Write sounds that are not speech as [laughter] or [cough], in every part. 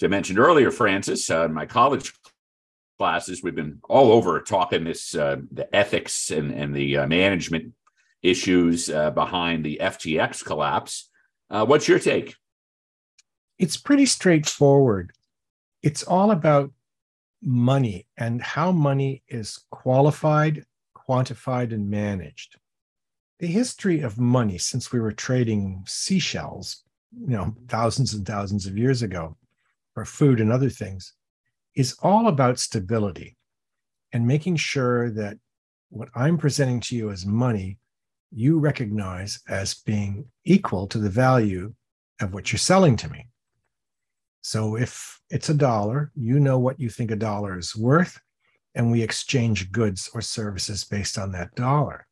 As I mentioned earlier, Francis, uh, in my college classes, we've been all over talking this uh, the ethics and, and the uh, management issues uh, behind the FTX collapse. Uh, what's your take? It's pretty straightforward. It's all about money and how money is qualified, quantified, and managed. The history of money since we were trading seashells, you know, thousands and thousands of years ago for food and other things, is all about stability and making sure that what I'm presenting to you as money, you recognize as being equal to the value of what you're selling to me. So if it's a dollar, you know what you think a dollar is worth, and we exchange goods or services based on that dollar.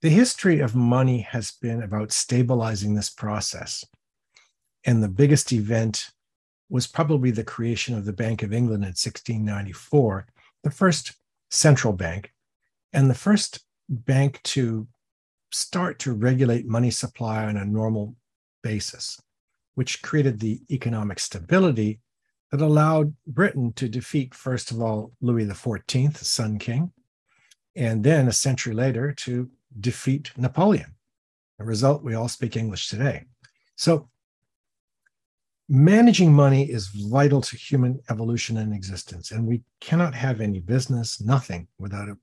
The history of money has been about stabilizing this process. And the biggest event was probably the creation of the Bank of England in 1694, the first central bank, and the first bank to start to regulate money supply on a normal basis, which created the economic stability that allowed Britain to defeat, first of all, Louis XIV, the Sun King, and then a century later to defeat Napoleon. The result, we all speak English today. So managing money is vital to human evolution and existence. And we cannot have any business, nothing, without a,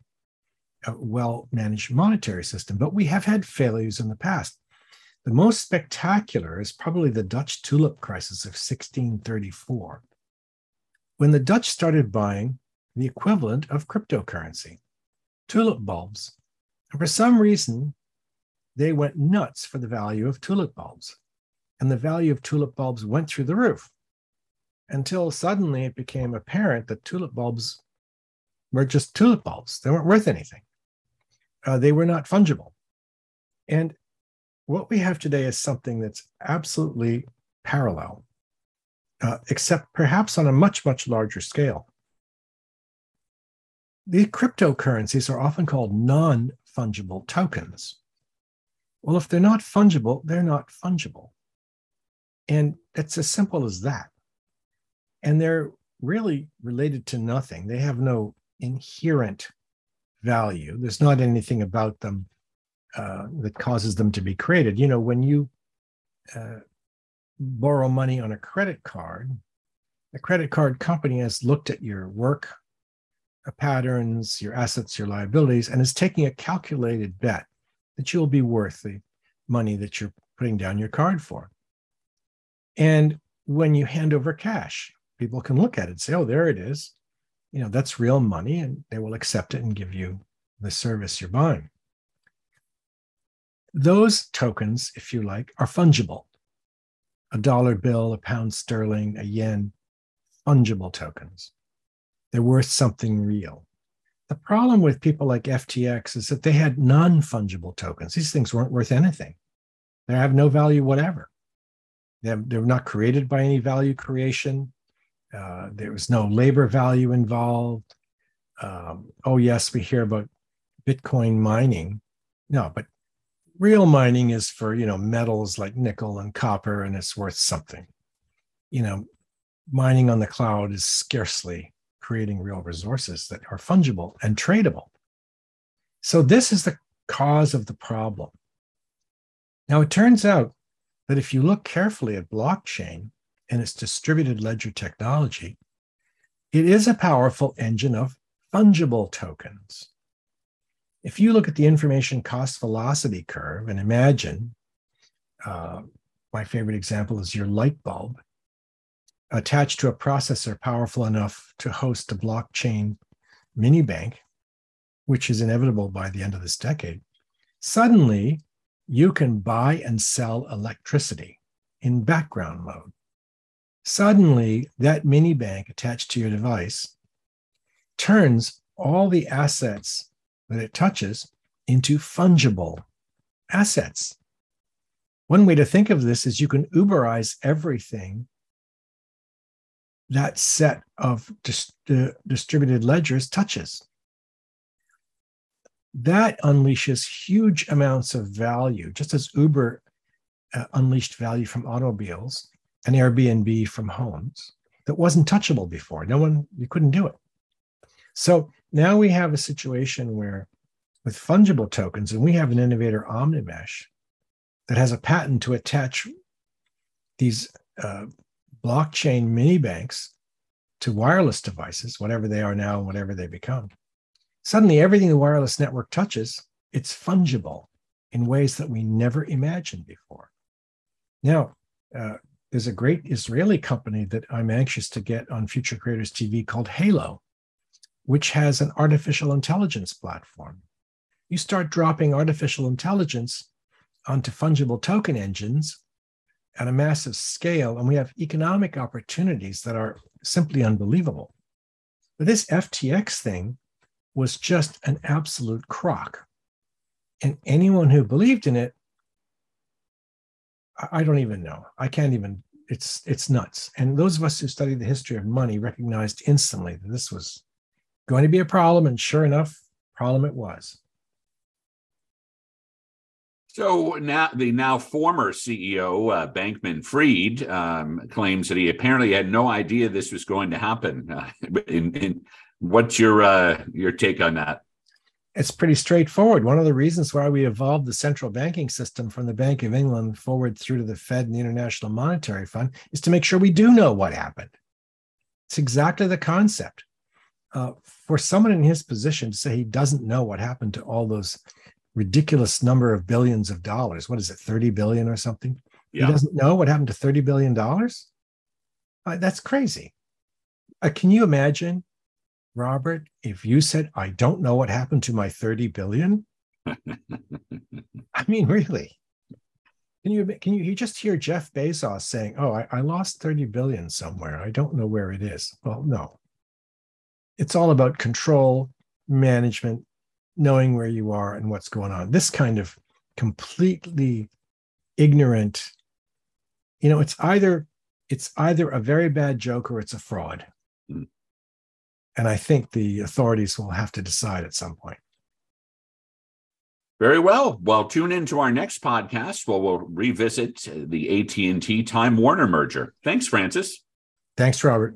a well managed monetary system. But we have had failures in the past. The most spectacular is probably the Dutch tulip crisis of 1634, when the Dutch started buying the equivalent of cryptocurrency, tulip bulbs. And for some reason, they went nuts for the value of tulip bulbs and the value of tulip bulbs went through the roof until suddenly it became apparent that tulip bulbs were just tulip bulbs. They weren't worth anything. Uh, they were not fungible. And what we have today is something that's absolutely parallel, uh, except perhaps on a much, much larger scale. The cryptocurrencies are often called non fungible tokens. Well, if they're not fungible, they're not fungible. And it's as simple as that. And they're really related to nothing. They have no inherent value. There's not anything about them uh, that causes them to be created. You know, when you uh, borrow money on a credit card, the credit card company has looked at your work uh, patterns, your assets, your liabilities, and is taking a calculated bet that you'll be worth the money that you're putting down your card for. And when you hand over cash, people can look at it and say, oh, there it is. You know, that's real money, and they will accept it and give you the service you're buying. Those tokens, if you like, are fungible. A dollar bill, a pound sterling, a yen, fungible tokens. They're worth something real. The problem with people like FTX is that they had non fungible tokens. These things weren't worth anything, they have no value whatever. They, have, they were not created by any value creation. Uh, there was no labor value involved. Um, oh, yes, we hear about Bitcoin mining. No, but real mining is for you know metals like nickel and copper, and it's worth something. You know, mining on the cloud is scarcely creating real resources that are fungible and tradable. So this is the cause of the problem. Now it turns out but if you look carefully at blockchain and its distributed ledger technology, it is a powerful engine of fungible tokens. If you look at the information cost velocity curve and imagine, uh, my favorite example is your light bulb attached to a processor powerful enough to host a blockchain mini bank, which is inevitable by the end of this decade, suddenly you can buy and sell electricity in background mode. Suddenly, that mini bank attached to your device turns all the assets that it touches into fungible assets. One way to think of this is you can Uberize everything that set of dis- uh, distributed ledgers touches that unleashes huge amounts of value, just as Uber uh, unleashed value from automobiles. and Airbnb from homes that wasn't touchable before. No one, you couldn't do it. So now we have a situation where with fungible tokens, and we have an innovator, Omnimesh, that has a patent to attach these uh, blockchain mini banks to wireless devices, whatever they are now whatever they become. Suddenly, everything the wireless network touches, it's fungible in ways that we never imagined before. Now, uh, there's a great Israeli company that I'm anxious to get on Future Creators TV called Halo, which has an artificial intelligence platform. You start dropping artificial intelligence onto fungible token engines at a massive scale, and we have economic opportunities that are simply unbelievable. But this FTX thing was just an absolute crock. And anyone who believed in it, I don't even know. I can't even, it's it's nuts. And those of us who study the history of money recognized instantly that this was going to be a problem. And sure enough, problem it was. So now the now former CEO uh, Bankman Fried um, claims that he apparently had no idea this was going to happen. Uh, [laughs] in, in, what's your uh, your take on that? It's pretty straightforward. One of the reasons why we evolved the central banking system from the Bank of England forward through to the Fed and the International Monetary Fund is to make sure we do know what happened. It's exactly the concept. Uh, for someone in his position to say he doesn't know what happened to all those ridiculous number of billions of dollars. What is it, 30 billion or something? Yeah. He doesn't know what happened to 30 billion dollars? Uh, that's crazy. Uh, can you imagine, Robert, if you said, I don't know what happened to my 30 billion? [laughs] I mean, really? Can you can you, you just hear Jeff Bezos saying, "Oh, I, I lost 30 billion somewhere. I don't know where it is." Well, no. It's all about control, management, knowing where you are and what's going on. This kind of completely ignorant, you know, it's either it's either a very bad joke or it's a fraud. And I think the authorities will have to decide at some point. Very well. Well, tune in to our next podcast where we'll revisit the AT&T Time Warner merger. Thanks, Francis. Thanks, Robert.